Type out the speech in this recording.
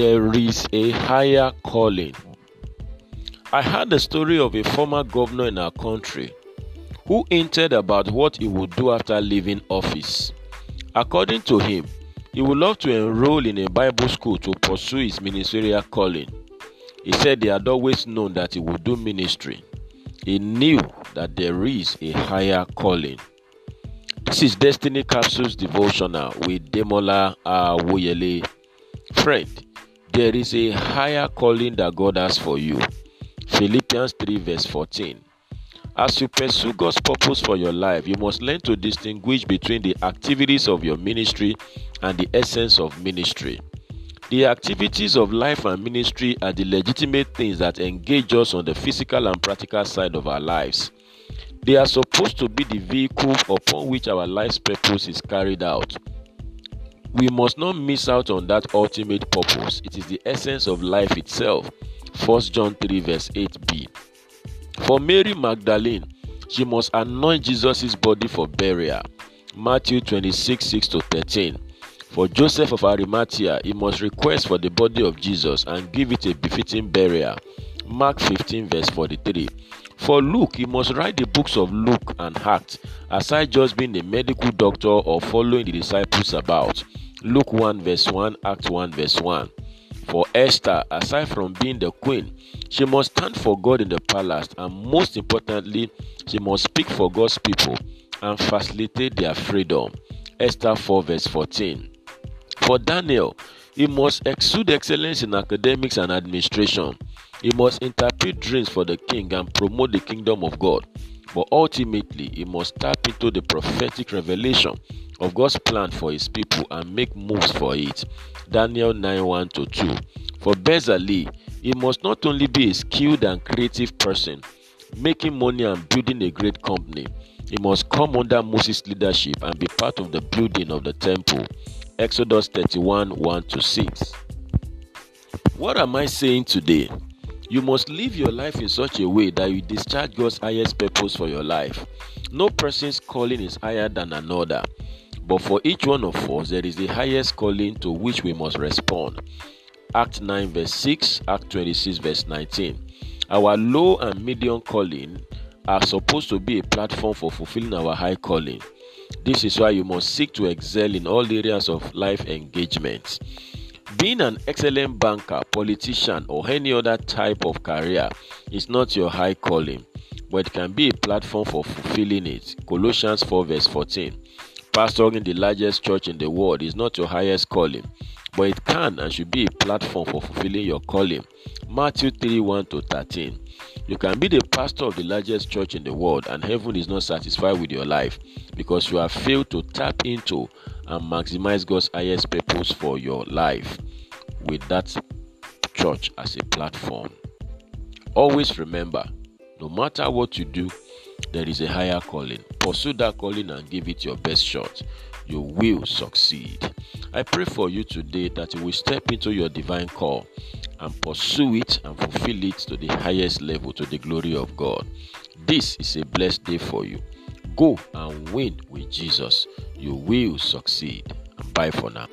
there is a higher calling. I heard the story of a former governor in our country who hinted about what he would do after leaving office. According to him, he would love to enroll in a Bible school to pursue his ministerial calling. He said he had always known that he would do ministry. He knew that there is a higher calling. This is Destiny Capsules Devotional with Demola Awoyele. Friend, there is a higher calling that God has for you. Philippians 3 verse 14. As you pursue God's purpose for your life, you must learn to distinguish between the activities of your ministry and the essence of ministry. The activities of life and ministry are the legitimate things that engage us on the physical and practical side of our lives. They are supposed to be the vehicle upon which our life's purpose is carried out. We must not miss out on that ultimate purpose. It is the essence of life itself. 1 John 3 verse 8b. For Mary Magdalene, she must anoint Jesus' body for burial. Matthew 26 6 to 13. For Joseph of Arimathea, he must request for the body of Jesus and give it a befitting burial. Mark 15 verse 43. For Luke, he must write the books of Luke and Acts, aside just being a medical doctor or following the disciples about. Luke 1 verse 1, Acts 1 verse 1. For Esther, aside from being the queen, she must stand for God in the palace, and most importantly, she must speak for God's people and facilitate their freedom. Esther 4 verse 14. For Daniel, he must exude excellence in academics and administration. He must interpret dreams for the king and promote the kingdom of God. But ultimately, he must tap into the prophetic revelation of God's plan for his people and make moves for it. Daniel 9 1 2. For Bezalel, he must not only be a skilled and creative person, making money and building a great company, he must come under Moses' leadership and be part of the building of the temple. Exodus 31 1 to 6. What am I saying today? You must live your life in such a way that you discharge God's highest purpose for your life. No person's calling is higher than another, but for each one of us, there is the highest calling to which we must respond. Act 9, verse 6, Act 26, verse 19. Our low and medium calling are supposed to be a platform for fulfilling our high calling. This is why you must seek to excel in all areas of life engagement. Being an excellent banker, politician, or any other type of career is not your high calling, but it can be a platform for fulfilling it. Colossians 4, verse 14. Pastoring the largest church in the world is not your highest calling, but it can and should be a platform for fulfilling your calling. Matthew 3 1 to 13. You can be the pastor of the largest church in the world, and heaven is not satisfied with your life because you have failed to tap into and maximize God's highest purpose for your life with that church as a platform. Always remember no matter what you do, there is a higher calling. Pursue that calling and give it your best shot. You will succeed. I pray for you today that you will step into your divine call and pursue it and fulfill it to the highest level to the glory of God. This is a blessed day for you. Go and win with Jesus. You will succeed. Bye for now.